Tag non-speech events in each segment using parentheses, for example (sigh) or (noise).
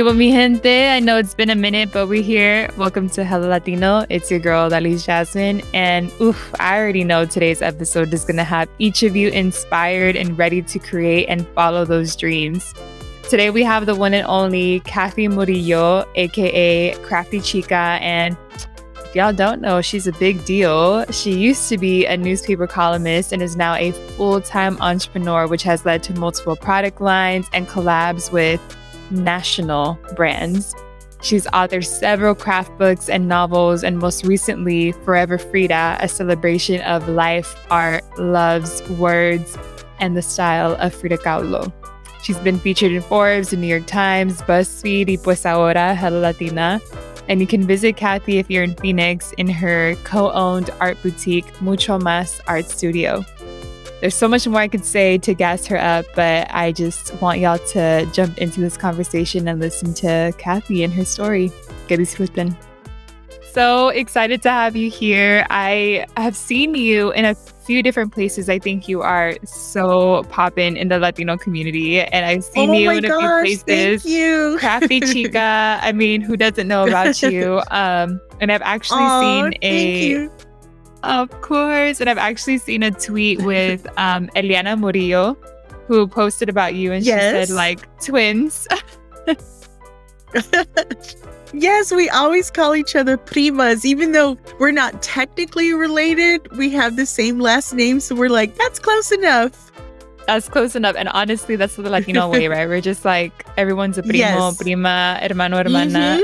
hubo, mi gente? I know it's been a minute, but we're here. Welcome to Hello Latino. It's your girl, Dalis Jasmine. And oof, I already know today's episode is going to have each of you inspired and ready to create and follow those dreams. Today we have the one and only Kathy Murillo, aka Crafty Chica. And if y'all don't know, she's a big deal. She used to be a newspaper columnist and is now a full time entrepreneur, which has led to multiple product lines and collabs with national brands. She's authored several craft books and novels, and most recently, Forever Frida, a celebration of life, art, loves, words, and the style of Frida Kahlo. She's been featured in Forbes, the New York Times, BuzzFeed, y Pues Ahora, Hello Latina. And you can visit Kathy if you're in Phoenix in her co owned art boutique, Mucho Mas Art Studio. There's so much more I could say to gas her up, but I just want y'all to jump into this conversation and listen to Kathy and her story. Que disfruten. So excited to have you here. I have seen you in a few different places. I think you are so popping in the Latino community, and I've seen oh you in a gosh, few places. Thank you. (laughs) Crafty Chica. I mean, who doesn't know about you? (laughs) Um, and I've actually Aw, seen a you. Of course. And I've actually seen a tweet with (laughs) um, Eliana Murillo who posted about you and she said, like, twins. (laughs) (laughs) yes, we always call each other primas, even though we're not technically related. We have the same last name, so we're like, that's close enough. That's close enough. And honestly, that's the Latino way, right? We're just like, everyone's a primo, Yes. prima, hermano, hermana.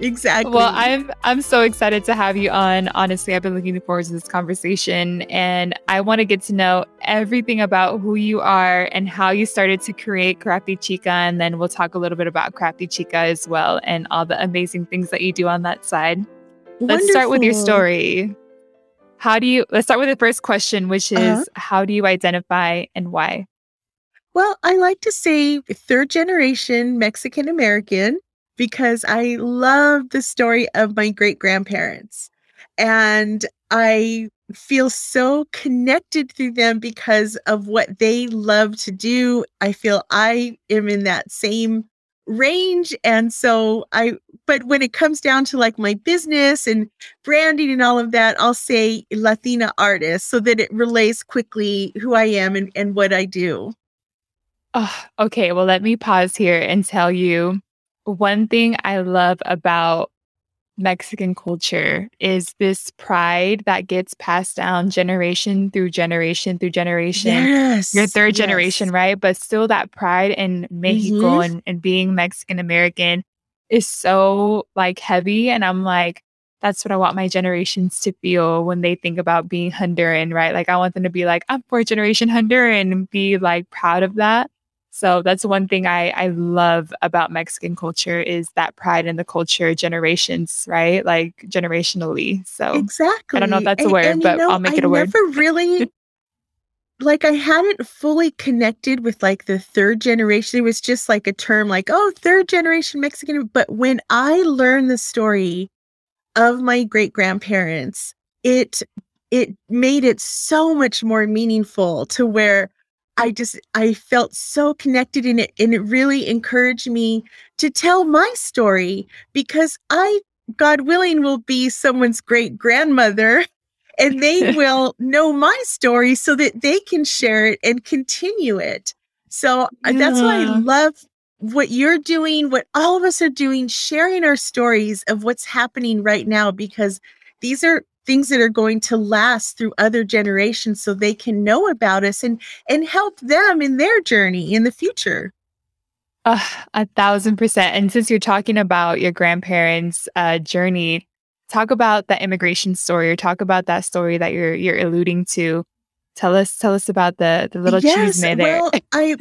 Exactly. Well, I'm I'm so excited to have you on. Honestly, I've been looking forward to this conversation and I want to get to know everything about who you are and how you started to create Crafty Chica and then we'll talk a little bit about Crafty Chica as well and all the amazing things that you do on that side. Let's start with your story. How do you Let's start with the first question which is Uh-huh. how do you identify and why? Well, I like to say third generation Mexican American because I love the story of my great grandparents. And I feel so connected through them because of what they love to do. I feel I am in that same range. And so I, but when it comes down to like my business and branding and all of that, I'll say Latina artist so that it relays quickly who I am and, and what I do. Oh, okay, well, let me pause here and tell you one thing I love about Mexican culture is this pride that gets passed down generation through generation through generation. Yes. Your third yes. generation, right? But still, that pride in Mexico Mhm. and, and being Mexican American is so like heavy. And I'm like, that's what I want my generations to feel when they think about being Honduran, right? Like, I want them to be like, I'm fourth generation Honduran and be like proud of that. So that's one thing I, I love about Mexican culture is that pride in the culture generations, right? Like generationally. So Exactly. I don't know if that's a And- word, and, but know, I'll make I it a word. I never really like I hadn't fully connected with like the third generation. It was just like a term like, oh, third generation Mexican. But when I learned the story of my great grandparents, it it made it so much more meaningful to where I just I felt so connected in it and it really encouraged me to tell my story because I God willing will be someone's great grandmother and they (laughs) will know my story so that they can share it and continue it. So uh, that's why I love what you're doing, what all of us are doing, sharing our stories of what's happening right now, because these are things that are going to last through other generations so they can know about us and and help them in their journey in the future. Uh, a thousand percent. And since you're talking about your grandparents' uh, journey, talk about that immigration story or talk about that story that you're you're alluding to. Tell us tell us about the the little yes, there. well, I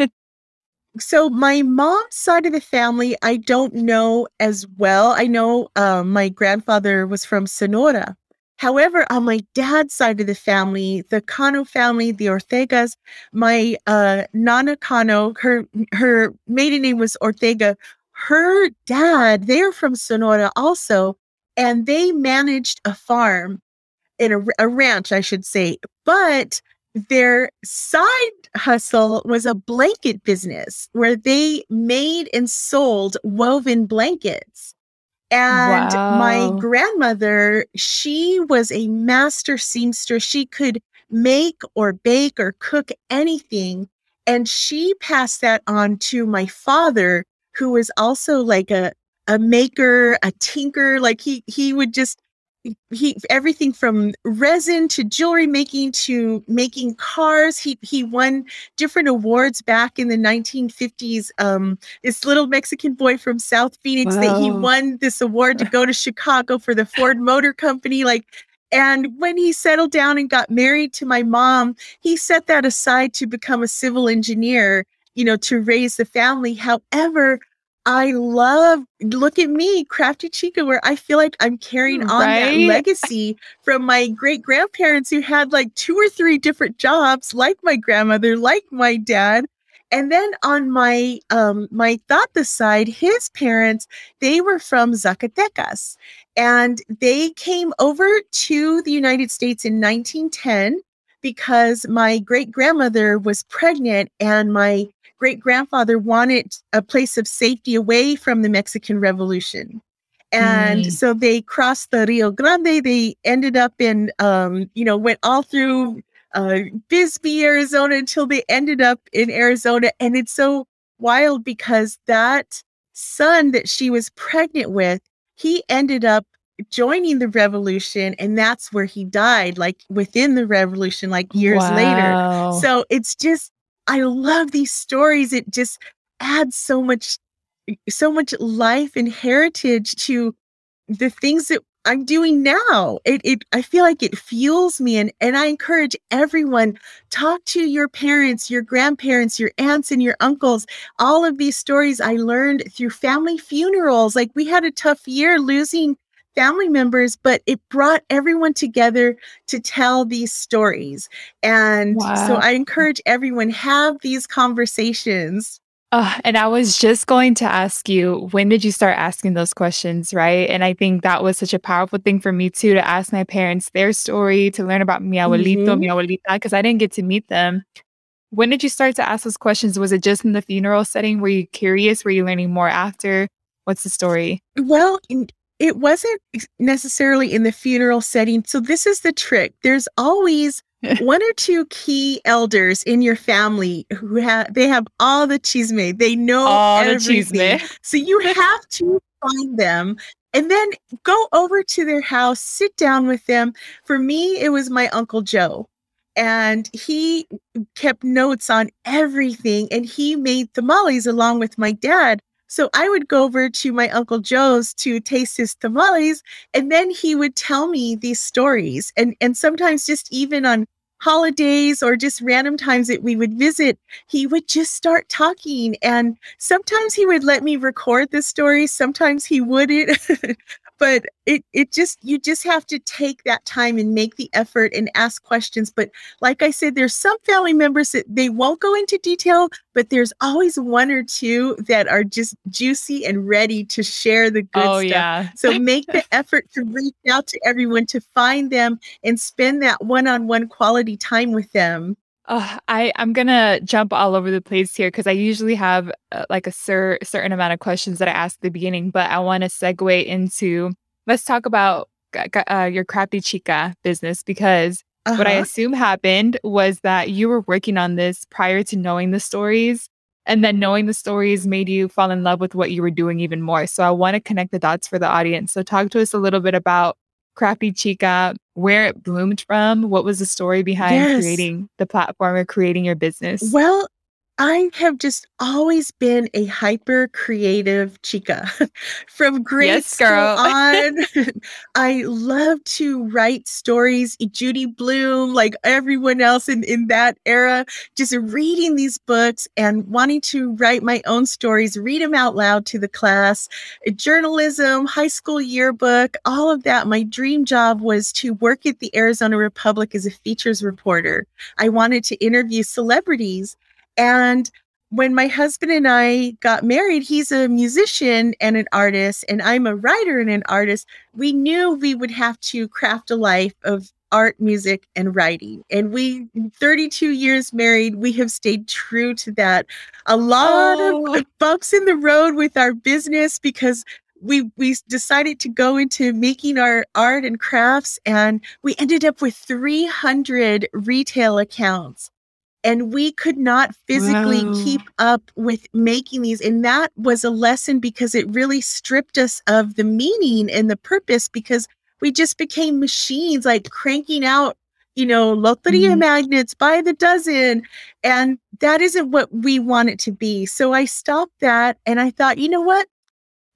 (laughs) so my mom's side of the family, I don't know as well. I know um, my grandfather was from Sonora. However, on my dad's side of the family, the Cano family, the Ortegas, my uh, Nana Cano, her her maiden name was Ortega. Her dad, they're from Sonora also, and they managed a farm in a, a ranch, I should say. But their side hustle was a blanket business where they made and sold woven blankets. And wow. my grandmother, she was a master seamstress. She could make or bake or cook anything. And she passed that on to my father, who was also like a, a maker, a tinker. Like he, he would just he everything from resin to jewelry making to making cars. He he won different awards back in the 1950s. Um, this little Mexican boy from South Phoenix wow. that he won this award to go to Chicago for the Ford Motor Company. Like and when he settled down and got married to my mom, he set that aside to become a civil engineer, you know, to raise the family. However, I love look at me, crafty chica, where I feel like I'm carrying on right? that legacy from my great grandparents who had like two or three different jobs, like my grandmother, like my dad. And then on my um my tata side, his parents, they were from Zacatecas. And they came over to the United States in 1910 because my great grandmother was pregnant and my great grandfather wanted a place of safety away from the Mexican Revolution. And mm. so they crossed the Rio Grande. They ended up in, um, you know, went all through uh, Bisbee, Arizona until they ended up in Arizona. And it's so wild because that son that she was pregnant with, he ended up joining the revolution and that's where he died like within the revolution like years wow. later so it's just I love these stories. It just adds so much so much life and heritage to the things that I'm doing now. It, it I feel like it fuels me and and I encourage everyone talk to your parents, your grandparents, your aunts and your uncles. All of these stories I learned through family funerals. Like we had a tough year losing family members, but it brought everyone together to tell these stories. And wow. so I encourage everyone have these conversations. Uh, and I was just going to ask you, when did you start asking those questions, right? And I think that was such a powerful thing for me too, to ask my parents their story, to learn about mi abuelito, mm-hmm. mi abuelita, because I didn't get to meet them. When did you start to ask those questions? Was it just in the funeral setting? Were you curious? Were you learning more after? What's the story? Well, it wasn't necessarily in the funeral setting. So this is the trick. There's always (laughs) one or two key elders in your family who have they have all the chisme. They know all everything. The so you (laughs) have to find them and then go over to their house, sit down with them. For me, it was my uncle Joe. And he kept notes on everything and he made tamales along with my dad so I would go over to my Uncle Joe's to taste his tamales, and then he would tell me these stories. And, and sometimes just even on holidays or just random times that we would visit, he would just start talking. And sometimes he would let me record the story, sometimes he wouldn't. (laughs) but it it just you just have to take that time and make the effort and ask questions. But like i said there's some family members that they won't go into detail but there's always one or two that are just juicy and ready to share the good oh, stuff. yeah. so (laughs) make the effort to reach out to everyone to find them and spend that one-on-one quality time with them Oh, I I'm gonna jump all over the place here because I usually have uh, like a cer- certain amount of questions that I ask at the beginning, but I want to segue into let's talk about uh, your Crafty Chica business because uh-huh. what I uh-huh. assume happened was that you were working on this prior to knowing the stories, and then knowing the stories made you fall in love with what you were doing even more. So I want to connect the dots for the audience. So talk to us a little bit about Crafty Chica, where it bloomed from, what was the story behind yes. creating the platform or creating your business? Well, I have just always been a hyper creative chica (laughs) from grade yes, school (laughs) on. (laughs) I love to write stories. Eh, Judy Blume, like everyone else in, in that era, just reading these books and wanting to write my own stories, read them out loud to the class. Eh, journalism, high school yearbook, all of that. My dream job was to work at the Arizona Republic as a features reporter. I wanted to interview celebrities and when my husband and I got married, he's a musician and an artist, and I'm a writer and an artist. We knew we would have to craft a life of art, music, and writing. And we, 32 years married, we have stayed true to that. A lot oh. of bumps in the road with our business because we we decided to go into making our art and crafts and we ended up with 300 retail accounts and we could not physically wow. keep up with making these and that was a lesson because it really stripped us of the meaning and the purpose because we just became machines like cranking out you know loteria mm. magnets by the dozen and that isn't what we want it to be so i stopped that and i thought you know what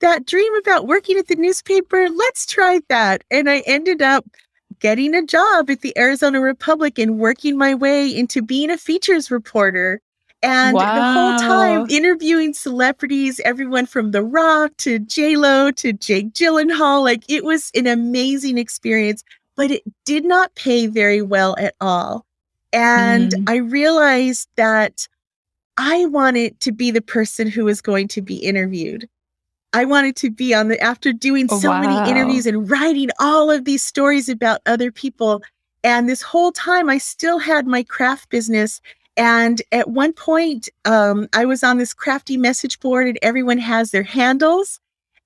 that dream about working at the newspaper, let's try that. And I ended up getting a job at the Arizona Republic and working my way into being a features reporter. And wow. the whole time interviewing celebrities, everyone from The Rock to J Lo to Jake Gyllenhaal. Like it was an amazing experience, but it did not pay very well at all. And mm. I realized that I wanted to be the person who was going to be interviewed. I wanted to be on the after doing oh, so wow. many interviews and writing all of these stories about other people. And this whole time, I still had my craft business. And at one point, um, I was on this crafty message board, and everyone has their handles.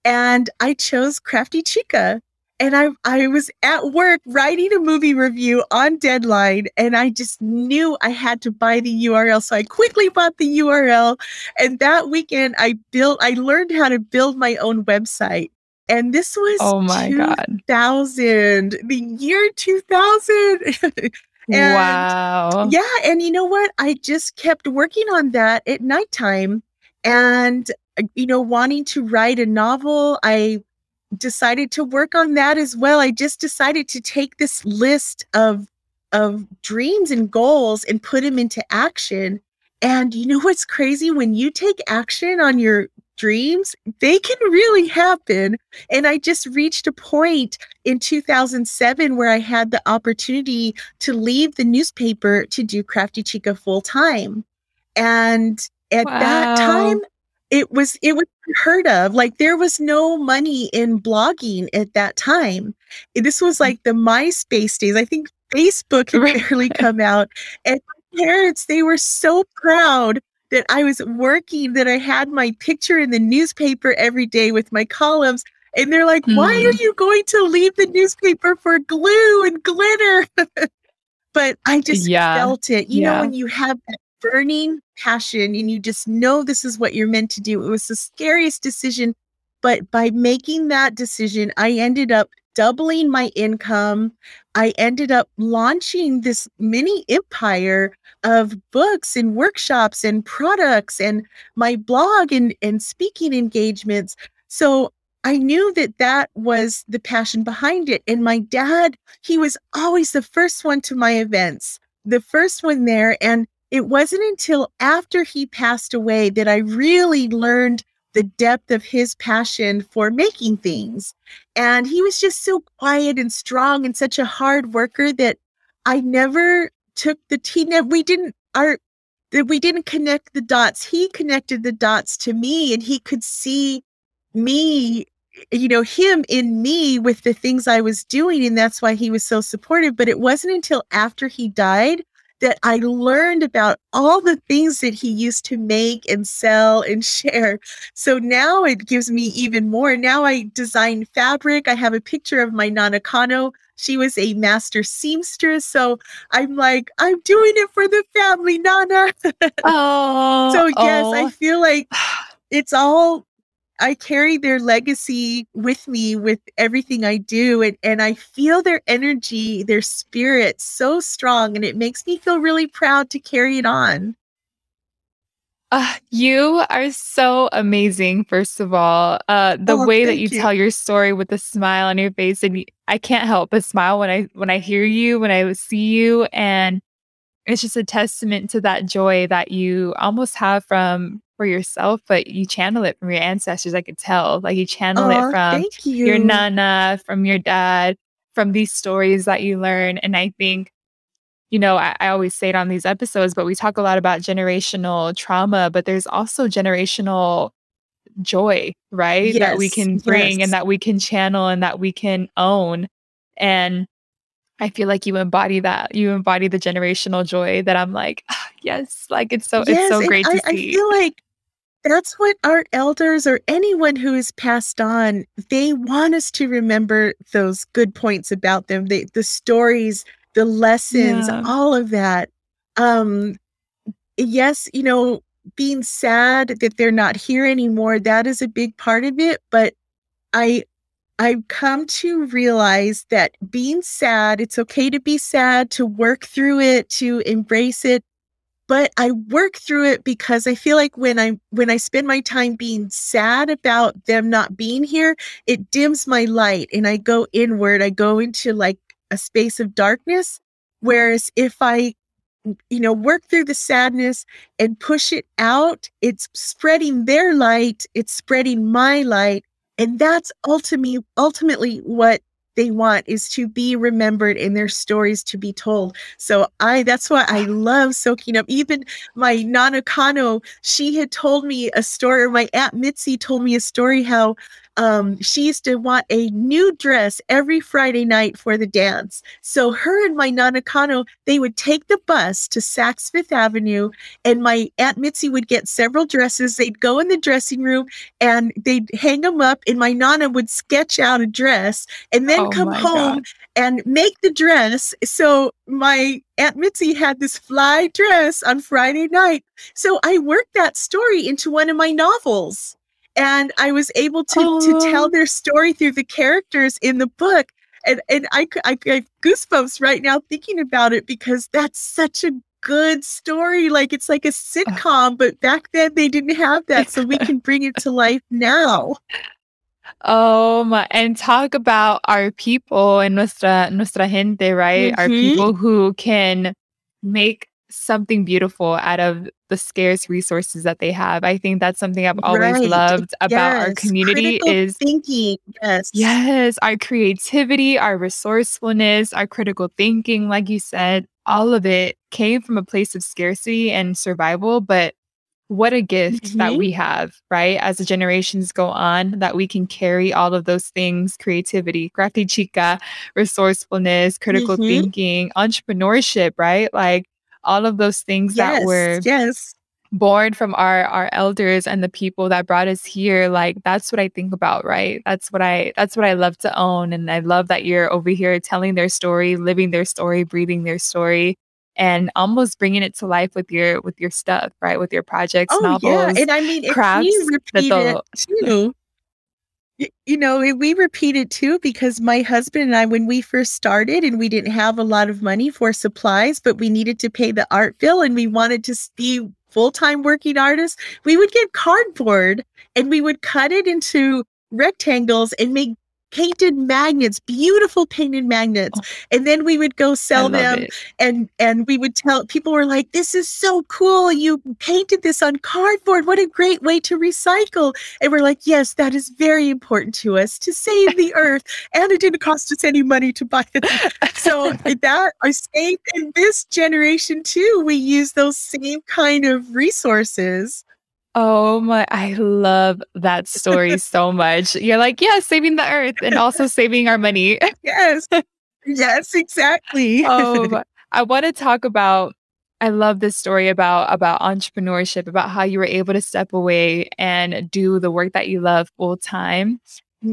And I chose Crafty Chica and I I was at work writing a movie review on deadline and I just knew I had to buy the URL so I quickly bought the URL and that weekend I built I learned how to build my own website. And this was oh my 2000, god the year 2000 (laughs) and wow. yeah and you know what? I just kept working on that at nighttime and uh, you know wanting to write a novel. I decided to work on that as well. I just decided to take this list of of dreams and goals and put them into action. And you know what's crazy? When you take action on your dreams, they can really happen. And I just reached a point in 2007 where I had the opportunity to leave the newspaper to do Crafty Chica full time. And at wow. that time, it was it was heard of like there was no money in blogging at that time this was like the myspace days i think facebook had barely (laughs) come out and my parents they were so proud that i was working that i had my picture in the newspaper every day with my columns and they're like mm. why are mm-hmm. you going to leave the newspaper for glue and glitter (laughs) but i just yeah. felt it you yeah. know when you have that burning passion and you just know this is what you're meant to do. It was the scariest decision. But by making that decision, I ended up doubling my income. I ended up launching this mini empire of books and workshops and products and my blog and, and speaking engagements. So I knew that that was the passion behind it. And my dad, he was always the first one to my events, the first one there. And it wasn't until after he passed away that I really learned the depth of his passion for making things. And he was just so quiet and strong and such a hard worker that I never took the T. We didn't, our, that we didn't connect the dots. He connected the dots to me and he could see me, you know, him in me with the things I was doing. And that's why he was so supportive. But it wasn't until after he died that I learned about all the things that he used to make and sell and share. So now it gives me even more. Now I design fabric. I have a picture of my Nana Cano. She was a master seamstress. So I'm like, I'm doing it for the family, Nana. (laughs) Oh. so yes, oh. I feel like (sighs) it's all I carry their legacy with me with everything I do. And, and I feel their energy, their spirit so strong. And it makes me feel really proud to carry it on. Uh, you are so amazing, first of all. Uh, the oh, way that you, you, tell your story with a smile on your face, and I can't help but smile when I when I hear you, when I see you, and it's just a testament to that joy that you almost have from for yourself, but you channel it from your ancestors. I could tell, like you channel it from you. your nana, from your dad, from these stories that you learn. And I think, you know, I, I always say it on these episodes, but we talk a lot about generational trauma, but there's also generational joy, right? Yes, that we can bring yes. and that we can channel and that we can own. And I feel like you embody that. You embody the generational joy that I'm like, "Ah, yes, like it's so it's so great I to I see. feel like that's what our elders or anyone who is passed on, they want us to remember those good points about them, the the stories, the lessons, Yeah. all of that. Um, yes, you know, being sad that they're not here anymore, that is a big part of it, but I I've come to realize that being sad, it's okay to be sad, to work through it, to embrace it, but I work through it because I feel like when I when I spend my time being sad about them not being here, it dims my light and I go inward. I go into like a space of darkness. Whereas if I, you know, work through the sadness and push it out, it's spreading their light, it's spreading my light. And that's ultimately ultimately what they want is to be remembered and their stories to be told. So I that's why I love soaking up. Even my Nana Cano, she had told me a story, or my Aunt Mitzi told me a story how um, she used to want a new dress every Friday night for the dance. So her and my Nana Cano, they would take the bus to Saks Fifth Avenue, and my Aunt Mitzi would get several dresses. They'd go in the dressing room and they'd hang them up, and my Nana would sketch out a dress and then Oh come home god. and make the dress. So my Aunt Mitzi had this fly dress on Friday night. So I worked that story into one of my novels. And I was able to to tell Oh. their story through the characters in the book. And and I I get goosebumps right now thinking about it because that's such a good story. Like it's like a Ugh. sitcom, but back then they didn't have that. So we can bring it to life now. Oh my and talk about our people and nuestra nuestra gente, right? Our Mhm. people who can make something beautiful out of the scarce resources that they have. I think that's something I've always Right. loved about our community Critical is thinking. Yes. yes, our creativity, our resourcefulness, our critical thinking, like you said, all of it came from a place of scarcity and survival, but what a gift that Mhm. we have, right? As the generations go on, that we can carry all of those things creativity, crafty chica, resourcefulness, critical Mhm. thinking, entrepreneurship, right? Like all of those things that were Yes. born from our our elders and the people that brought us here like that's what i think about right? That's what i that's what i love to own and i love that you're over here telling their story living their story breathing their story and almost bringing it to life with your with your stuff right? With your projects Oh, yeah, and I mean, if crafts that repeat it too you know, we repeat it too because my husband and I, when we first started and we didn't have a lot of money for supplies, but we needed to pay the art bill and we wanted to be full-time working artists, we would get cardboard and we would cut it into rectangles and make painted magnets, beautiful painted magnets, oh, and then we would go sell them it and and we would tell people were like, "This is so cool. You painted this on cardboard. What a great way to recycle." And we're like, "Yes, that is very important to us to save the (laughs) earth." And it didn't cost us any money to buy it. So (laughs) that I say in this generation too, we use those same kind of resources. Oh my, I love that story so much. You're like, yeah, saving the earth and also saving our money. (laughs) Yes. Yes, exactly. Um, (laughs) I want to talk about I love this story about about entrepreneurship, about how you were able to step away and do the work that you love full time.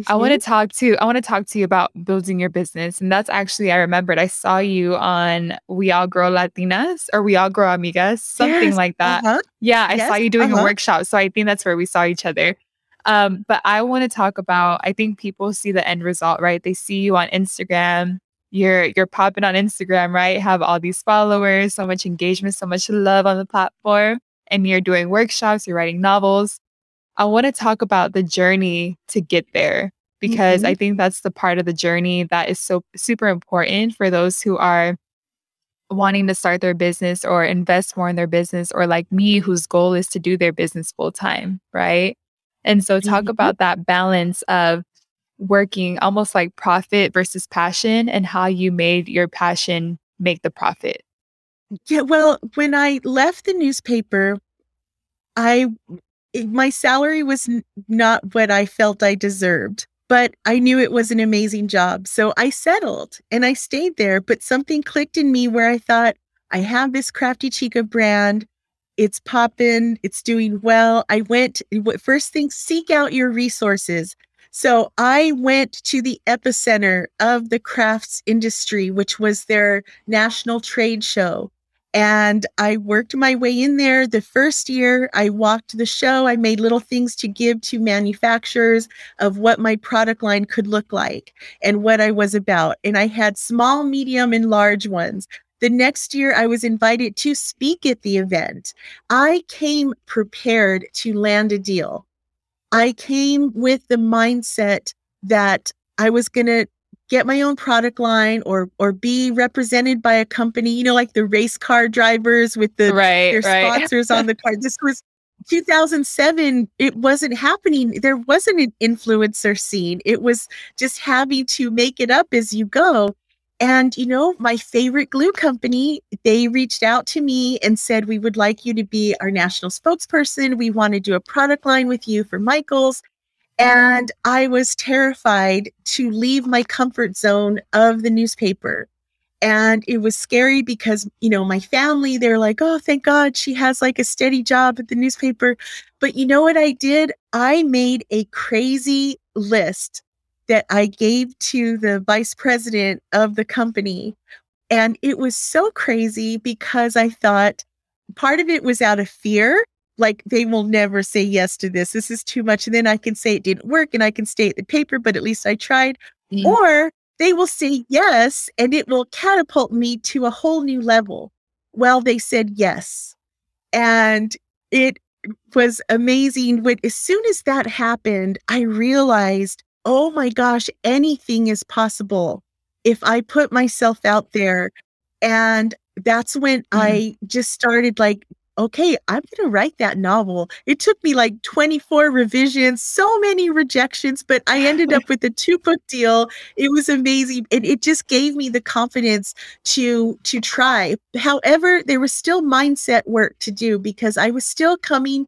I want to talk to I want to talk to you about building your business. And that's actually I remembered I saw you on We All Grow Latinas or We All Grow Amigas, something Yes. like that. Uh-huh. Yeah, I saw you doing a Uh-huh. workshop. So I think that's where we saw each other. Um, but I want to talk about I think people see the end result, right? They see you on Instagram. You're you're popping on Instagram, right? Have all these followers, so much engagement, so much love on the platform, and you're doing workshops, you're writing novels. I want to talk about the journey to get there because I Mhm. think that's the part of the journey that is so super important for those who are wanting to start their business or invest more in their business or like me whose goal is to do their business full time, right? And so talk Mhm. about that balance of working almost like profit versus passion and how you made your passion make the profit. Yeah, well, when I left the newspaper, I my salary was n not what I felt I deserved, but I knew it was an amazing job. So I settled and I stayed there. But something clicked in me where I thought, I have this Crafty Chica brand. It's popping, it's doing well. I went, first thing, seek out your resources. So I went to the epicenter of the crafts industry, which was their national trade show. And I worked my way in there. The first year I walked the show, I made little things to give to manufacturers of what my product line could look like and what I was about. And I had small, medium, and large ones. The next year, I was invited to speak at the event. I came prepared to land a deal. I came with the mindset that I was going to get my own product line or or be represented by a company, you know, like the race car drivers with the right, their right. (laughs) sponsors on the car. This was 2007 it wasn't happening. There wasn't an influencer scene. It was just having to make it up as you go. And you know my favorite glue company they reached out to me and said we would like you to be our national spokesperson. We want to do a product line with you for michaels and I was terrified to leave my comfort zone of the newspaper. And it was scary because, you know, my family, they're like, oh, thank God she has like a steady job at the newspaper. But you know what I did? I made a crazy list that I gave to the vice president of the company. And it was so crazy because I thought part of it was out of fear like they will never say yes to this. This is too much. And then I can say it didn't work and I can stay at the paper, but at least I tried. Mm. Or they will say yes and it will catapult me to a whole new level. Well, they said yes. And it was amazing. When as soon as that happened, I realized, oh my gosh, anything is possible if I put myself out there. And that's when mm. I just started like okay, I'm going to write that novel. It took me like 24 revisions, so many rejections, but I ended (laughs) up with a two book deal. It was amazing. And it just gave me the confidence to to try. However, there was still mindset work to do because I was still coming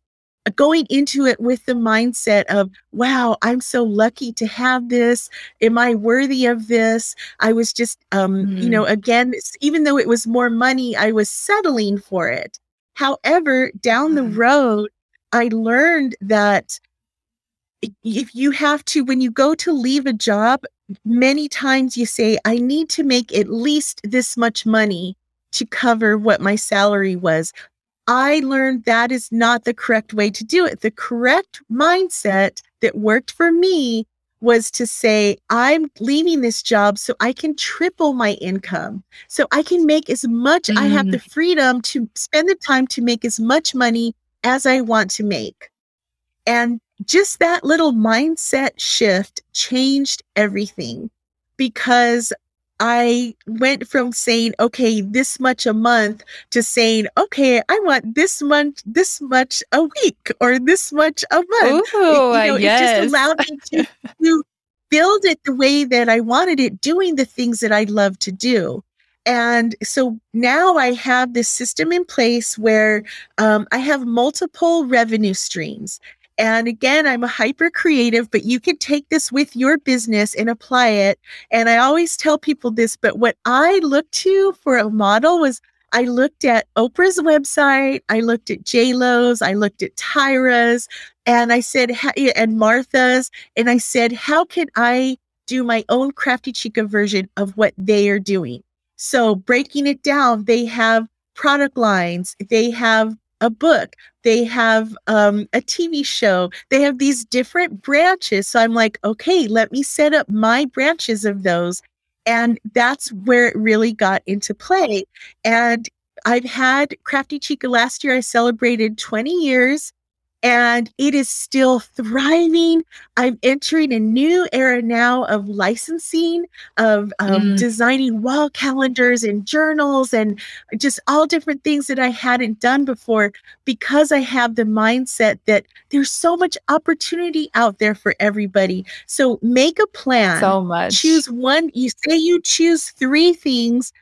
going into it with the mindset of wow i'm so lucky to have this am i worthy of this i was just um mm. you know again even though it was more money i was settling for it However, down the mm-hmm. road, I learned that if you have to, when you go to leave a job, many times you say, I need to make at least this much money to cover what my salary was. I learned that is not the correct way to do it. The correct mindset that worked for me was to say, I'm leaving this job so I can triple my income. So I can make as much, mm. I have the mm. freedom to spend the time to make as much money as I want to make. And just that little mindset shift changed everything because I went from saying, okay, this much a month to saying, okay, I want this much, this much a week or this much a month. Ooh, it, you know, yes. it just allowed me to, (laughs) to build it the way that I wanted it, doing the things that I love to do. And so now I have this system in place where um, I have multiple revenue streams. And again, I'm a hyper creative, but you can take this with your business and apply it. And I always tell people this, but what I looked to for a model was I looked at Oprah's website, I looked at JLo's, I looked at Tyra's, and I said, and Martha's, and I said, how can I do my own Crafty Chica version of what they are doing? So breaking it down, they have product lines, they have a book, they have um, a TV show, they have these different branches. So I'm like, okay, let me set up my branches of those. And that's where it really got into play. And I've had Crafty Chica last year. I celebrated 20 years and it is still thriving. I'm entering a new era now of licensing, of um, mm. designing wall calendars and journals, and just all different things that I hadn't done before because I have the mindset that there's so much opportunity out there for everybody. So make a plan. So much. Choose one. You say you choose three things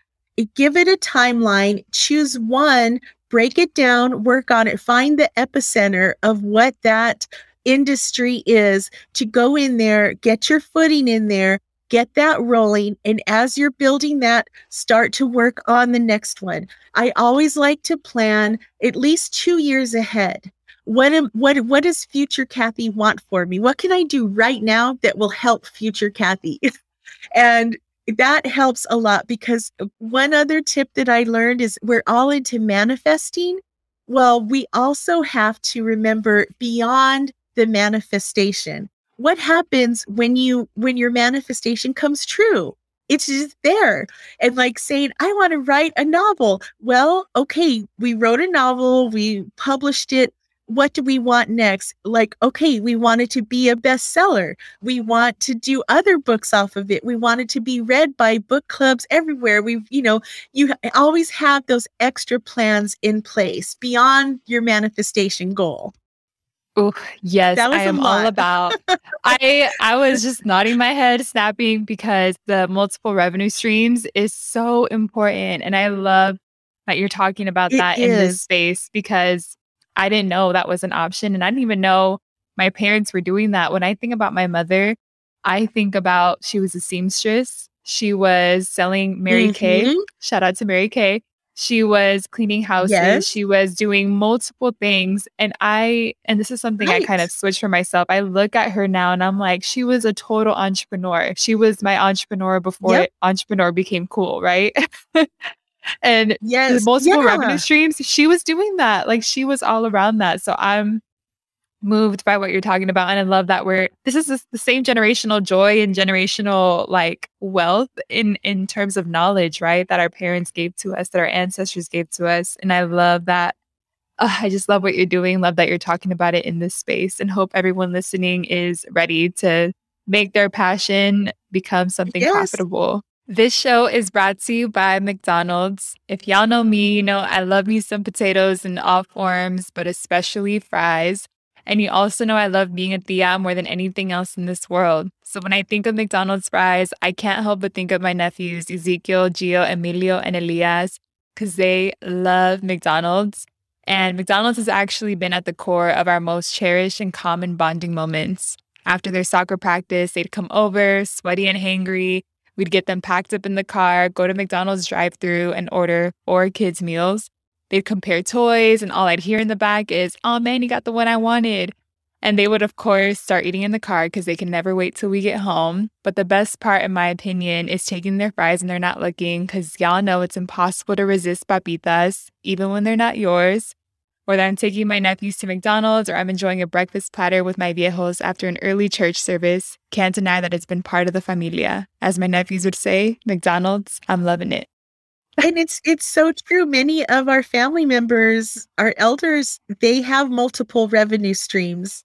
give it a timeline, choose one break it down, work on it, find the epicenter of what that industry is to go in there, get your footing in there, get that rolling. And as you're building that, start to work on the next one. I always like to plan at least two years ahead. What am, what what does future Kathy want for me? What can I do right now that will help future Kathy? (laughs) and that helps a lot because uh, one other tip that I learned is we're all into manifesting. Well, we also have to remember beyond the manifestation. What happens when you when your manifestation comes true? It's just there. And like saying, I want to write a novel. Well, okay, we wrote a novel, we published it what do we want next? Like, okay, we want it to be a bestseller. We want to do other books off of it. We want it to be read by book clubs everywhere. We, you know, you always have those extra plans in place beyond your manifestation goal. Oh, yes, I am all about. (laughs) I I was just nodding my head, snapping because the multiple revenue streams is so important, and I love that you're talking about it that is. in this space because I didn't know that was an option. And I didn't even know my parents were doing that. When I think about my mother, I think about she was a seamstress. She was selling Mary mm-hmm. Kay. Shout out to Mary Kay. She was cleaning houses. Yes. She was doing multiple things. And I, and this is something right. I kind of switched for myself. I look at her now and I'm like, she was a total entrepreneur. She was my entrepreneur before yep. entrepreneur became cool, right? (laughs) and yes, multiple yeah. revenue streams. She was doing that. Like she was all around that. So I'm moved by what you're talking about. And I love that we're this is the same generational joy and generational like wealth in in terms of knowledge, right? That our parents gave to us, that our ancestors gave to us. And I love that. Uh, I just love what you're doing. Love that you're talking about it in this space and hope everyone listening is ready to make their passion become something yes. profitable. This show is brought to you by McDonald's. If y'all know me, you know I love me some potatoes in all forms, but especially fries. And you also know I love being a tia more than anything else in this world. So when I think of McDonald's fries, I can't help but think of my nephews, Ezekiel, Gio, Emilio, and Elias, because they love McDonald's. And McDonald's has actually been at the core of our most cherished and common bonding moments. After their soccer practice, they'd come over, sweaty and hangry, We'd get them packed up in the car, go to McDonald's drive through and order four kids' meals. They'd compare toys, and all I'd hear in the back is, Oh man, you got the one I wanted. And they would, of course, start eating in the car because they can never wait till we get home. But the best part, in my opinion, is taking their fries and they're not looking because y'all know it's impossible to resist papitas, even when they're not yours. Whether I'm taking my nephews to McDonald's or I'm enjoying a breakfast platter with my viejos after an early church service, can't deny that it's been part of the familia. As my nephews would say, McDonald's, I'm loving it. (laughs) and it's it's so true. Many of our family members, our elders, they have multiple revenue streams.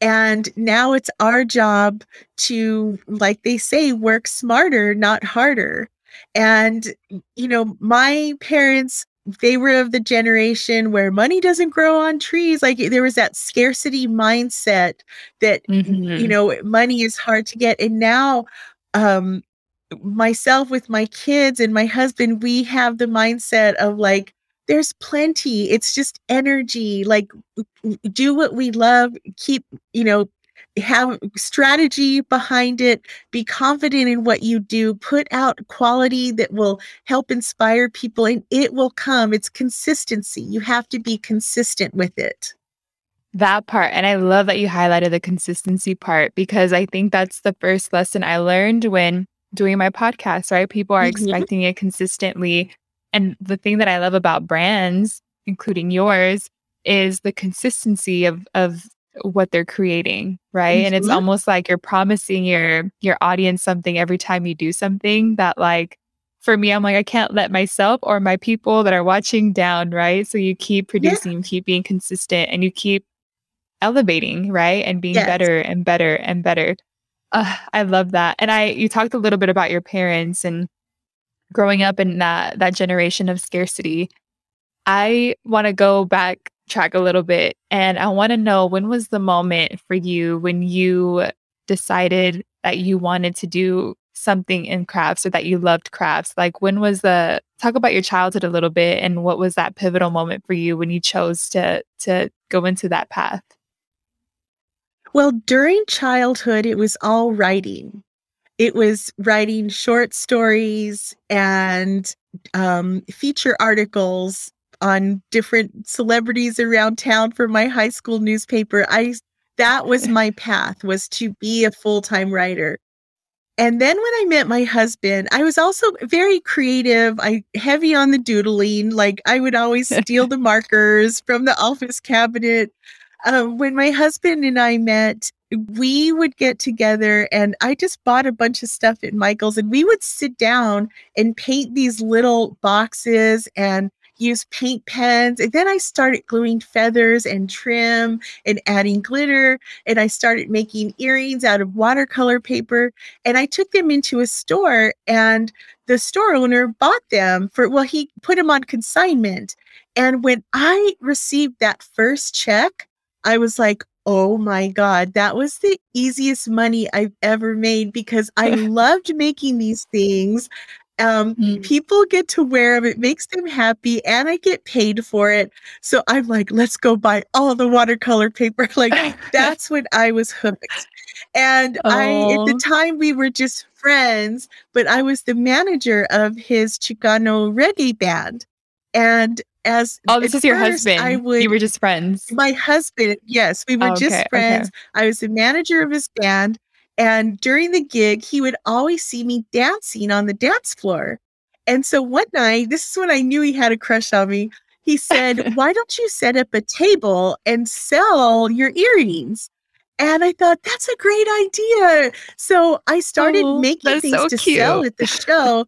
And now it's our job to, like they say, work smarter, not harder. And, you know, my parents they were of the generation where money doesn't grow on trees like there was that scarcity mindset that mm-hmm. you know money is hard to get. And now um myself with my kids and my husband we have the mindset of like there's plenty. It's just energy. Like do what we love. Keep you know have strategy behind it be confident in what you do put out quality that will help inspire people and it will come. It's consistency. You have to be consistent with it. That part and i love that you highlighted the consistency part because i think that's the first lesson i learned when doing my podcast right? People are mm-hmm. expecting it consistently and the thing that i love about brands including yours is the consistency of of what they're creating, right? Mm-hmm. And it's mm-hmm. almost like you're promising your your audience something every time you do something that like for me I'm like I can't let myself or my people that are watching down, right? So you keep producing, yeah. keep being consistent and you keep elevating, right? And being yes. better and better and better. Uh, I love that. And I you talked a little bit about your parents and growing up in that that generation of scarcity. I want to go back track a little bit. And I want to know when was the moment for you when you decided that you wanted to do something in crafts or that you loved crafts? Like when was the talk about your childhood a little bit and what was that pivotal moment for you when you chose to to go into that path? Well, during childhood, it was all writing. It was writing short stories and um, feature articles on different celebrities around town for my high school newspaper. I that was (laughs) my path was to be a full-time writer. And then when I met my husband, I was also very creative. I heavy on the doodling. Like I would always steal the (laughs) markers from the office cabinet. Um, when my husband and I met, we would get together and I just bought a bunch of stuff at Michael's and we would sit down and paint these little boxes and use paint pens. And then I started gluing feathers and trim and adding glitter. And I started making earrings out of watercolor paper. And I took them into a store and the store owner bought them for, well, he put them on consignment. And when I received that first check, I was like, oh my God, that was the easiest money I've ever made because I (laughs) loved making these things. Um, mm. People get to wear them, it makes them happy, and I get paid for it. So I'm like, let's go buy all the watercolor paper. (laughs) Like, (laughs) that's when I was hooked. And oh. I, at the time, we were just friends, but I was the manager of his Chicano reggae band. And as oh, this is your husband. I would, you were just friends. My husband, yes, we were oh, just friends. Okay. I was the manager of his band, and during the gig, he would always see me dancing on the dance floor. And so one night, this is when I knew he had a crush on me. He said, (laughs) "Why don't you set up a table and sell your earrings?" And I thought that's a great idea. So I started oh, making things so to cute. sell at the show.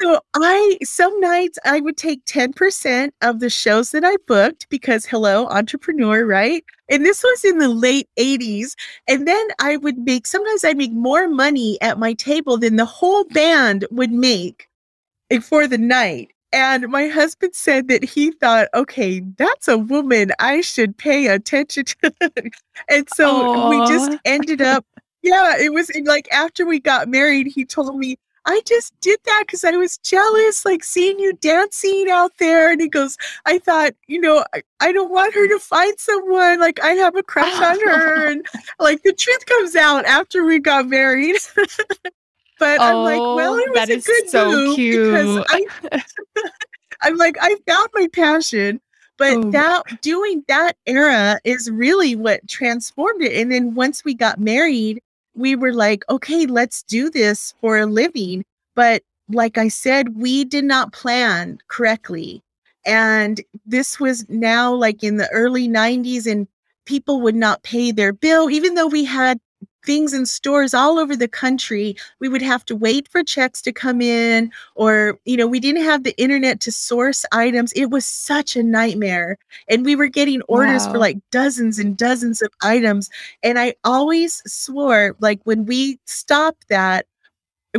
So I some nights I would take 10% of the shows that I booked because hello, entrepreneur, right? And this was in the late 80s. And then I would make sometimes I'd make more money at my table than the whole band would make for the night. And my husband said that he thought, okay, that's a woman I should pay attention (laughs) to. and so Aww. we just ended up, yeah, it was like after we got married, he told me, I just did that because I was jealous, like seeing you dancing out there. And he goes, I thought, you know, I, I don't want her to find someone. Like I have a crush on her. (laughs) And like the truth comes out after we got married. (laughs) but oh, I'm like, well, oh, it was a good so move cute. because I, (laughs) I'm like, I found my passion. But oh. that doing that era is really what transformed it. And then once we got married, we were like, okay, let's do this for a living. But like I said, we did not plan correctly. And this was now like in the early 90s, and people would not pay their bill, even though we had things in stores all over the country we would have to wait for checks to come in or you know we didn't have the internet to source items it was such a nightmare and we were getting orders wow. for like dozens and dozens of items and i always swore like when we stopped that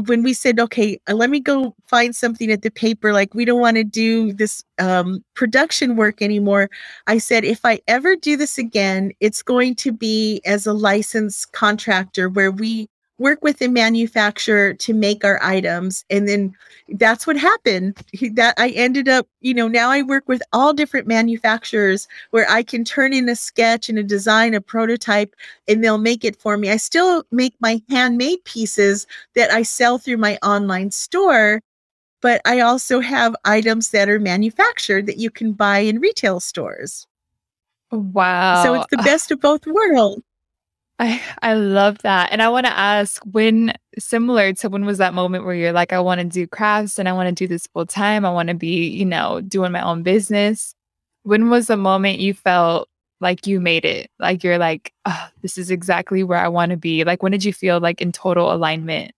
when we said, okay, uh, let me go find something at the paper, like we don't want to do this um, production work anymore. I said, if I ever do this again, it's going to be as a licensed contractor where we work with a manufacturer to make our items and then that's what happened. That i ended up you know now i work with all different manufacturers where i can turn in a sketch and a design a prototype and they'll make it for me. I still make my handmade pieces that i sell through my online store but i also have items that are manufactured that you can buy in retail stores. Oh, wow so it's the best of both worlds I I love that. And I want to ask when similar to when was that moment where you're like I want to do crafts and I want to do this full time. I want to be, you know, doing my own business. When was the moment you felt like you made it? Like you're like, oh, this is exactly where I want to be. Like when did you feel like in total alignment?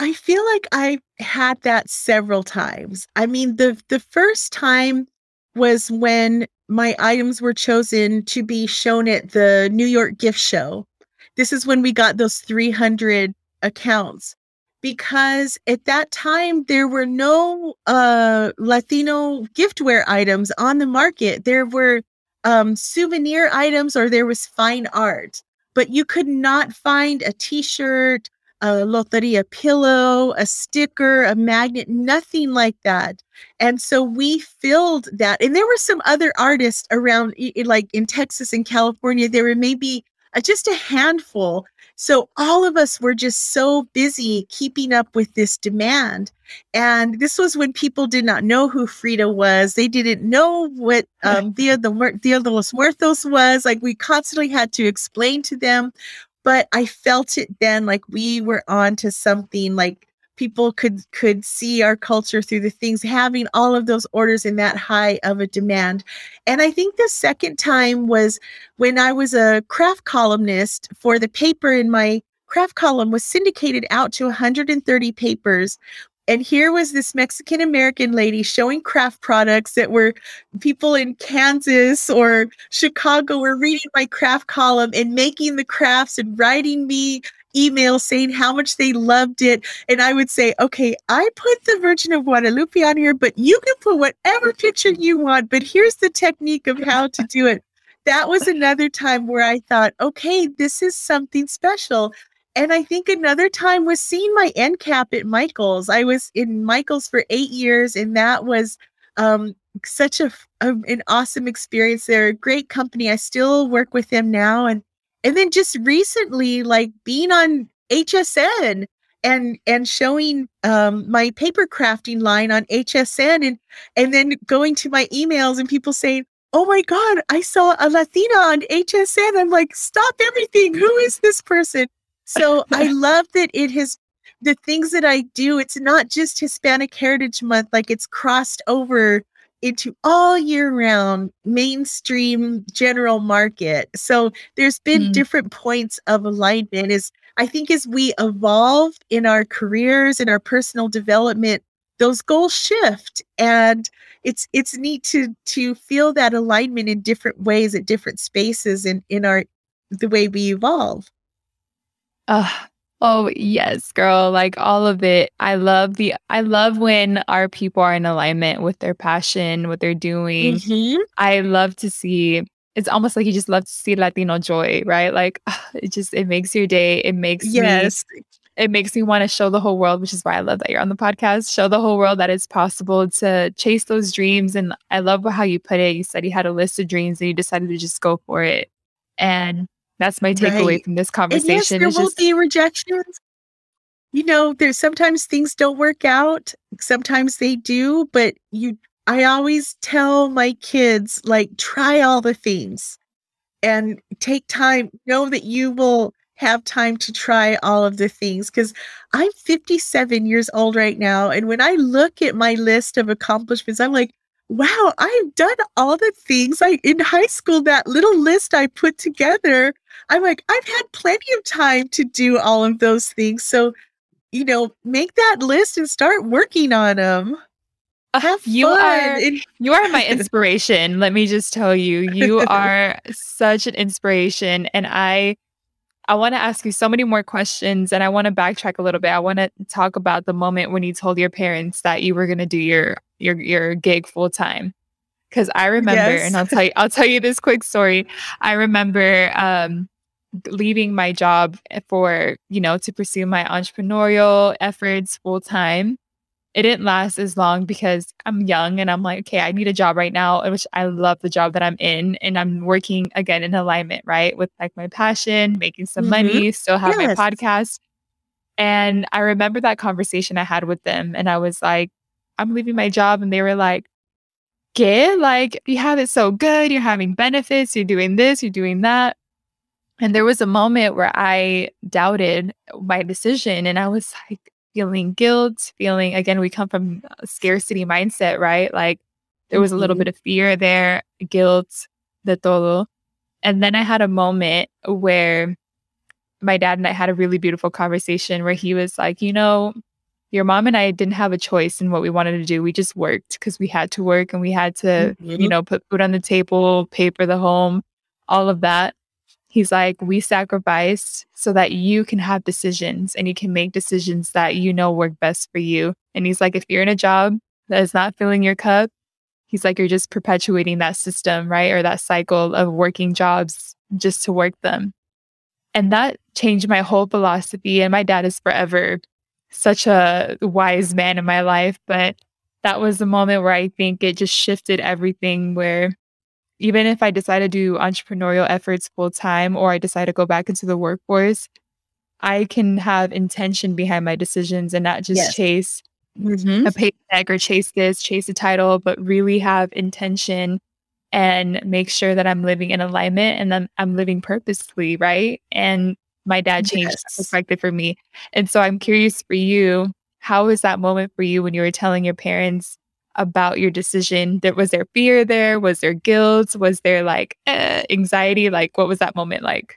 I feel like I had that several times. I mean, the the first time was when my items were chosen to be shown at the New York gift show this is when we got those 300 accounts because at that time there were no uh, Latino giftware items on the market. There were um, souvenir items or there was fine art, but you could not find a T-shirt, a loteria pillow, a sticker, a magnet, nothing like that. And so we filled that. And there were some other artists around, like in Texas and California. There were maybe uh, just a handful. So all of us were just so busy keeping up with this demand. And this was when people did not know who Frida was. They didn't know what um, Dia, the, Dia de los Muertos was. Like we constantly had to explain to them. But I felt it then like we were on to something like people could could see our culture through the things having all of those orders in that high of a demand. And i think the second time was when i was a craft columnist for the paper in my craft column was syndicated out to 130 papers. And here was this Mexican American lady showing craft products that were people in Kansas or Chicago were reading my craft column and making the crafts and writing me emails saying how much they loved it. And I would say, okay, I put the Virgin of Guadalupe on here, but you can put whatever picture you want. But here's the technique of how to do it. That was another time where I thought, okay, this is something special. And I think another time was seeing my end cap at Michael's. I was in Michael's for eight years, and that was um, such a, a, an awesome experience. They're a great company. I still work with them now, and and then just recently like being on hsn and and showing um, my paper crafting line on hsn and and then going to my emails and people saying oh my god i saw a latina on hsn i'm like stop everything. Who is this person? So i (laughs) love that it has the things that i do it's not just hispanic heritage month like it's crossed over into all year round mainstream general market. So there's been mm. different points of alignment as I think as we evolve in our careers and our personal development, those goals shift and it's it's neat to to feel that alignment in different ways at different spaces in in our the way we evolve. Uh, Oh, yes, girl. Like all of it. I love the I love when our people are in alignment with their passion, what they're doing. Mm-hmm. I love to see it's almost like you just love to see Latino joy, right? Like (sighs) it just it makes your day. It makes yes. me it makes me want to show the whole world, which is why I love that you're on the podcast. Show the whole world that it's possible to chase those dreams. And I love how you put it. You said you had a list of dreams and you decided to just go for it. And that's my takeaway right. from this conversation. And yes, there will just- be rejections. You know, there's sometimes things don't work out. Sometimes they do, but you I always tell my kids like try all the things and take time. Know that you will have time to try all of the things because I'm 57 years old right now. And when I look at my list of accomplishments, I'm like, wow, I've done all the things I in high school, that little list I put together. I'm like, I've had plenty of time to do all of those things. So, you know, make that list and start working on them. Uh, Have you fun. are you are my inspiration. let me just tell you, you (laughs) are such an inspiration, and I I want to ask you so many more questions and I want to backtrack a little bit. I want to talk about the moment when you told your parents that you were going to do your your your gig full time. Cuz I remember yes. and I'll tell you I'll tell you this quick story. I remember um leaving my job for, you know, to pursue my entrepreneurial efforts full time it didn't last as long because I'm young and I'm like, okay, I need a job right now, which I love the job that I'm in. And I'm working again in alignment, right? With like my passion, making some mm-hmm. money, still have yes. my podcast. And I remember that conversation I had with them. And I was like, I'm leaving my job. And they were like, get like, you have it so good. You're having benefits. You're doing this, you're doing that. And there was a moment where I doubted my decision. And I was like, feeling guilt, feeling again, we come from a scarcity mindset, right? Like there was a little mm-hmm. bit of fear there, guilt, the todo. And then I had a moment where my dad and I had a really beautiful conversation where he was like, you know, your mom and I didn't have a choice in what we wanted to do. We just worked because we had to work and we had to, mm-hmm. you know, put food on the table, pay for the home, all of that. He's like, we sacrificed so that you can have decisions and you can make decisions that you know work best for you. And he's like, if you're in a job that is not filling your cup, he's like, you're just perpetuating that system, right? Or that cycle of working jobs just to work them. And that changed my whole philosophy. And my dad is forever such a wise man in my life. But that was the moment where I think it just shifted everything where even if I decide to do entrepreneurial efforts full time or I decide to go back into the workforce, I can have intention behind my decisions and not just yes. chase mm-hmm. a paycheck or chase this, chase a title, but really have intention and make sure that I'm living in alignment and then I'm living purposefully, right? And my dad changed yes. perspective for me. And so I'm curious for you, how was that moment for you when you were telling your parents about your decision? There was there fear there? Was there guilt? Was there like eh, anxiety? Like what was that moment like?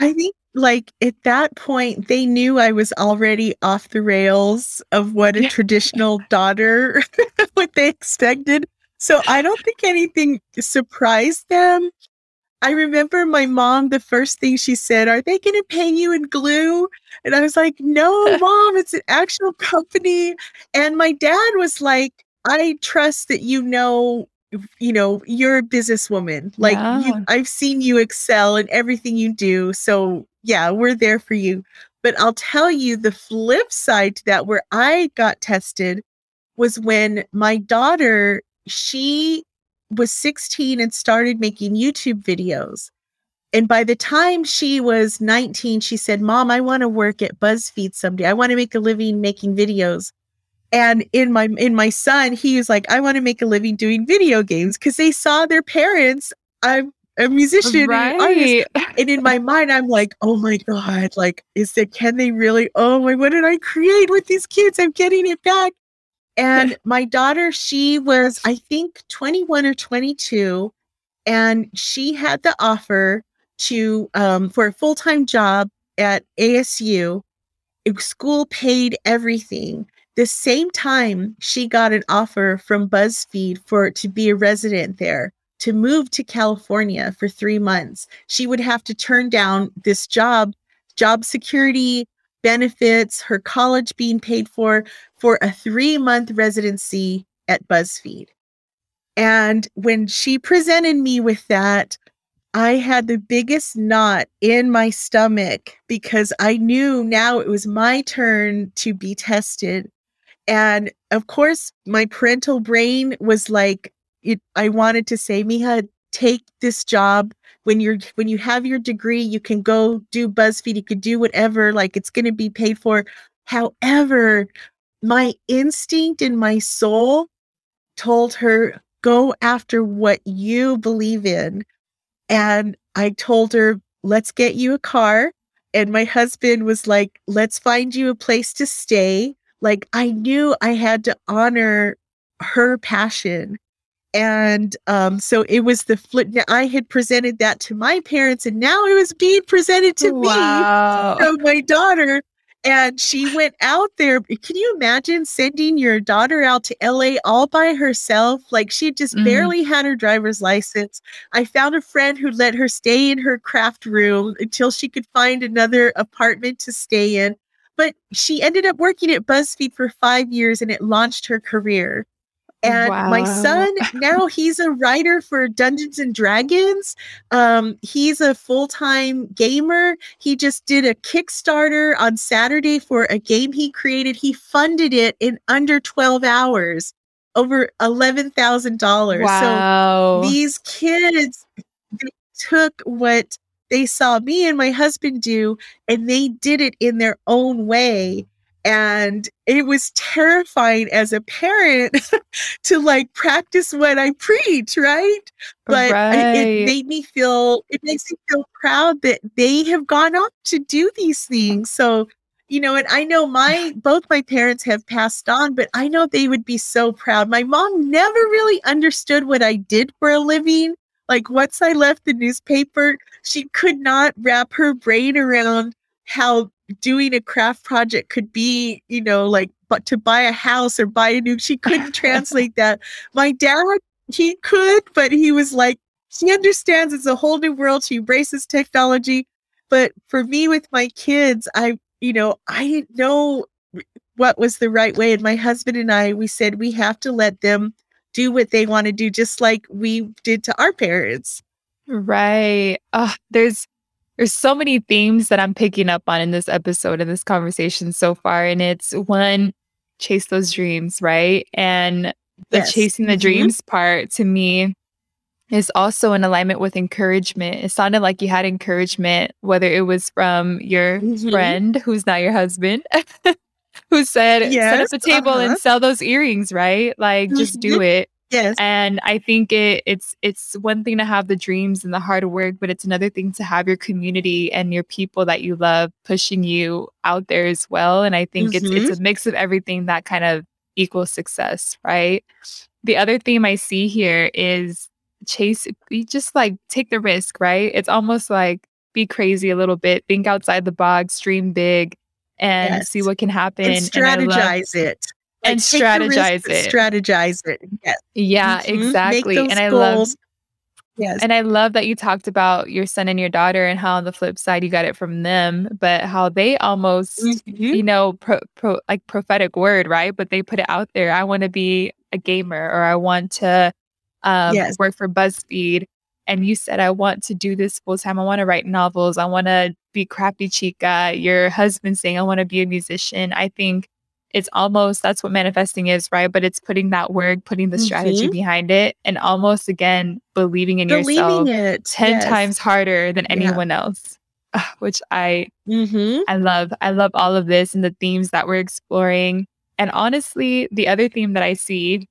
I think like at that point they knew I was already off the rails of what a traditional daughter (laughs) what they expected. So I don't think anything surprised them. I remember my mom, the first thing she said, Are they going to pay you in glue? And I was like, No, (laughs) mom, it's an actual company. And my dad was like, I trust that you know you know you're a businesswoman like yeah. you, i've seen you excel in everything you do so yeah we're there for you but i'll tell you the flip side to that where i got tested was when my daughter she was 16 and started making youtube videos. And by the time she was 19 she said mom i want to work at buzzfeed someday. I want to make a living making videos. And in my in my son he was like i want to make a living doing video games because they saw their parents. I'm a musician. Right. and, and in (laughs) my mind i'm like oh my god like is it can they really oh my what did i create with these kids? I'm getting it back and my daughter she was i think 21 or 22 and she had the offer to um, for a full-time job at asu school paid everything the same time she got an offer from BuzzFeed for to be a resident there, to move to California for 3 months. She would have to turn down this job, job security, benefits, her college being paid for for a 3-month residency at BuzzFeed. And when she presented me with that, I had the biggest knot in my stomach because I knew now it was my turn to be tested and of course, my parental brain was like, it, I wanted to say, Mija, take this job. When you're when you have your degree, you can go do BuzzFeed, you could do whatever, like it's gonna be paid for. However, my instinct and my soul told her, go after what you believe in. And I told her, let's get you a car. And my husband was like, let's find you a place to stay like I knew I had to honor her passion. And um, so it was the flip. I had presented that to my parents, and now it was being presented to wow. me from my daughter. And she went out there. Can you imagine sending your daughter out to LA all by herself? Like she just mm. barely had her driver's license. I found a friend who let her stay in her craft room until she could find another apartment to stay in. But she ended up working at BuzzFeed for five years and it launched her career. And wow. my son, now he's a writer for Dungeons and Dragons. Um, he's a full time gamer. He just did a Kickstarter on Saturday for a game he created. He funded it in under 12 hours, over $11,000. Wow. So these kids took what they saw me and my husband do, and they did it in their own way. And it was terrifying as a parent (laughs) to like practice what I preach, right? But right. it made me feel, it makes me feel proud that they have gone on to do these things. So, you know, and I know my both my parents have passed on, but I know they would be so proud. My mom never really understood what I did for a living. Like once I left the newspaper, she could not wrap her brain around how doing a craft project could be, you know, like but to buy a house or buy a new she couldn't (laughs) translate that. My dad, he could, but he was like, she understands it's a whole new world. She embraces technology. But for me with my kids, I, you know, I didn't know what was the right way. And my husband and I, we said we have to let them do what they want to do, just like we did to our parents. Right. Oh, there's there's so many themes that I'm picking up on in this episode and this conversation so far. And it's one, chase those dreams, right? And the yes. chasing the mm-hmm. dreams part to me is also in alignment with encouragement. It sounded like you had encouragement, whether it was from your Mhm. friend who's not your husband, (laughs) who said, set up a table uh-huh. and sell those earrings, right? Like just do Mhm. it. Yes. And I think it it's it's one thing to have the dreams and the hard work, but it's another thing to have your community and your people that you love pushing you out there as well. And I think it's Mhm. it's a mix of everything that kind of equals success, right? The other theme I see here is chase you just like take the risk, right? It's almost like be crazy a little bit, think outside the box, dream big and see what can happen. And And love strategize it. Like, and the risk, strategize it. strategize it. Yes. Yeah, Mhm. Exactly. And I love. Yes. and I love that you talked about your son and your daughter and how on the flip side you got it from them, but how they almost, Mhm. you know, pro, pro like prophetic word, right? But they put it out there. I want to be a gamer or I want to um, Yes. work for BuzzFeed. And you said, I want to do this full time. I want to write novels. I want to be crafty chica. Your husband saying, I want to be a musician. I think it's almost that's what manifesting is, right? But it's putting that word, putting the strategy Mhm. behind it, and almost again believing in yourself Believing it. 10 Yes. times harder than Yeah. anyone else. Ah, Which I Mhm. I love. I love all of this and the themes that we're exploring. And honestly, the other theme that I see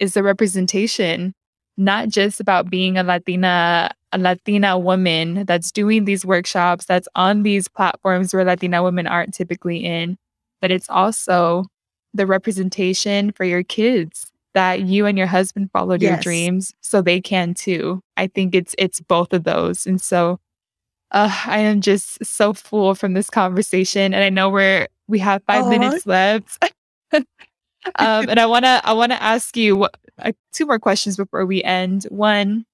is the representation, not just about being a Latina, a Latina woman that's doing these workshops, that's on these platforms where Latina women aren't typically in, but it's also the representation for your kids that you and your husband followed your dreams so they can too. I think it's it's both of those. And so uh, I am just so full from this conversation and I know we're we have 5 Aw. minutes left. (laughs) um, and I (laughs) want to I want to ask you what, uh, two more questions before we end. One,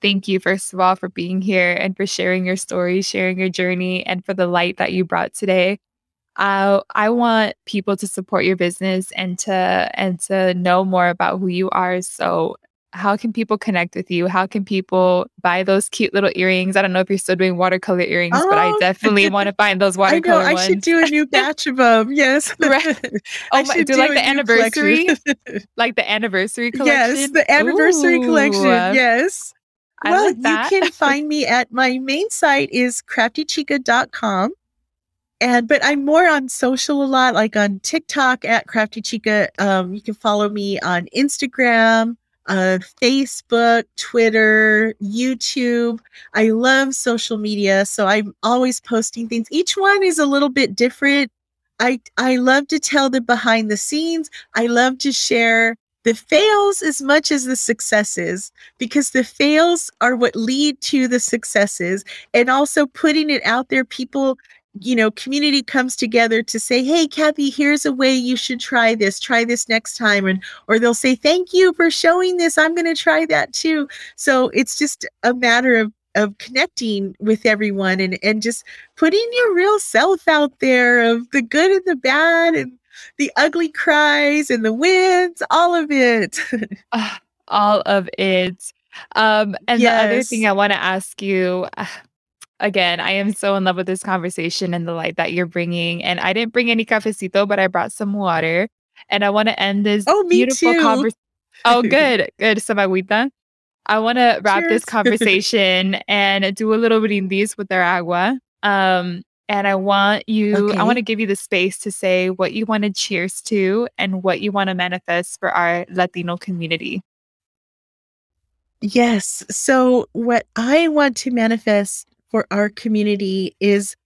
thank you first of all for being here and for sharing your story, sharing your journey, and for the light that you brought today. I I want people to support your business and to and to know more about who you are. So how can people connect with you? How can people buy those cute little earrings? I don't know if you're still doing watercolor earrings, but I Oh. definitely want to find those (laughs) I know. watercolor I ones. should do a new batch of them. Yes. (laughs) Right. (laughs) I Oh my, should do like the anniversary, like the anniversary collection. Yes, the anniversary collection. Yes. I well, like that. you can find me at my main site is craftychica.com. And but I'm more on social a lot, like on TikTok at Crafty Chica. Um, you can follow me on Instagram, uh, Facebook, Twitter, YouTube. I love social media, so I'm always posting things. Each one is a little bit different. I I love to tell the behind the scenes. I love to share the fails as much as the successes because the fails are what lead to the successes and also putting it out there people you know community comes together to say hey kathy here's a way you should try this try this next time and or they'll say thank you for showing this i'm going to try that too. So it's just a matter of of connecting with everyone and and just putting your real self out there of the good and the bad and the ugly cries and the wins all of it. (laughs) Ah, all of it. Um, and the other thing I want to ask you ah, again, I am so in love with this conversation and the light that you're bringing. And I didn't bring any cafecito, but I brought some water. And I want to end this oh me beautiful too conversation. Oh, (laughs) good, good, some agüita. I want to wrap this (laughs) conversation and do a little brindis with our agua. Um, and I want you, I want to give you the space to say what you want to cheers to and what you want to manifest for our Latino community. Yes. So, what I want to manifest for our community is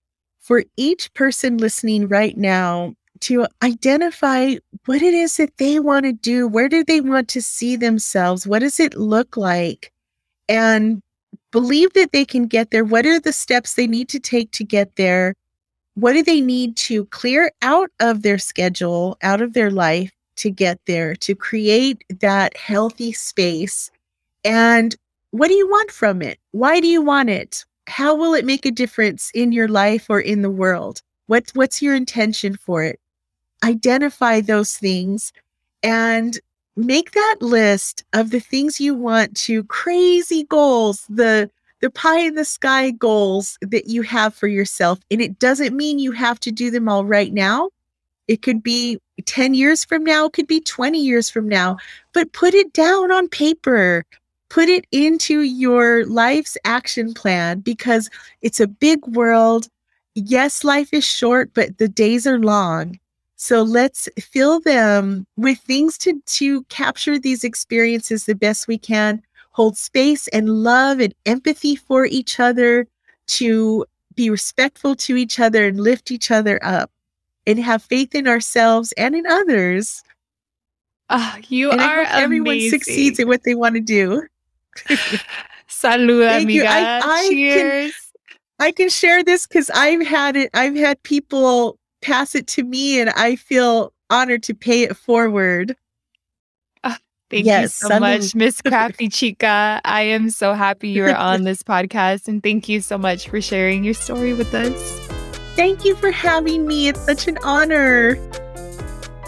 for each person listening right now to identify what it is that they want to do. Where do they want to see themselves? What does it look like? And believe that they can get there. What are the steps they need to take to get there? What do they need to clear out of their schedule, out of their life to get there, to create that healthy space? And what do you want from it? Why do you want it? How will it make a difference in your life or in the world? What, what's your intention for it? Identify those things and make that list of the things you want to crazy goals, the the pie in the sky goals that you have for yourself. And it doesn't mean you have to do them all right now. It could be 10 years from now, it could be 20 years from now, but put it down on paper put it into your life's action plan because it's a big world. Yes, life is short, but the days are long. So let's fill them with things to, to capture these experiences the best we can, hold space and love and empathy for each other, to be respectful to each other and lift each other up, and have faith in ourselves and in others. Oh, you and are everyone amazing. succeeds at what they want to do. Salud, Thank amiga. I- I can- Cheers. I can share this because I've had it. I've had people pass it to me, and I feel honored to pay it forward. Ah, thank Yes, you so salud. much, Miss (laughs) Crafty Chica. I am so happy you are on (laughs) this podcast, and thank you so much for sharing your story with us. Thank you for having me. It's such an honor.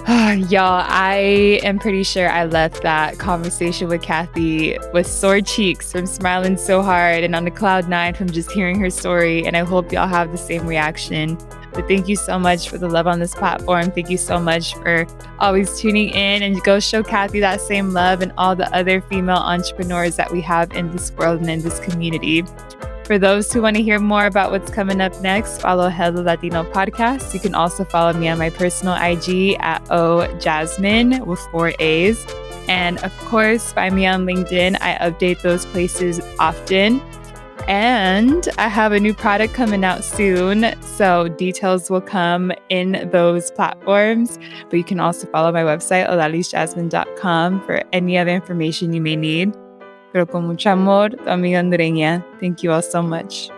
(sighs) Y'all, I am pretty sure I left that conversation with Kathy with sore cheeks from smiling so hard and on the cloud nine from just hearing her story. And I hope y'all have the same reaction. But thank you so much for the love on this platform. Thank you so much for always tuning in and go show Kathy that same love and all the other female entrepreneurs that we have in this world and in this community. For those who want to hear more about what's coming up next, follow Hello Latino Podcast. You can also follow me on my personal IG at O Jasmine with four A's. And of course, find me on LinkedIn. I update those places often. And I have a new product coming out soon. So details will come in those platforms. But you can also follow my website, odalisjasmine.com, for any other information you may need. Pero con mucho amor, tu amiga hondureña. Thank you all so much.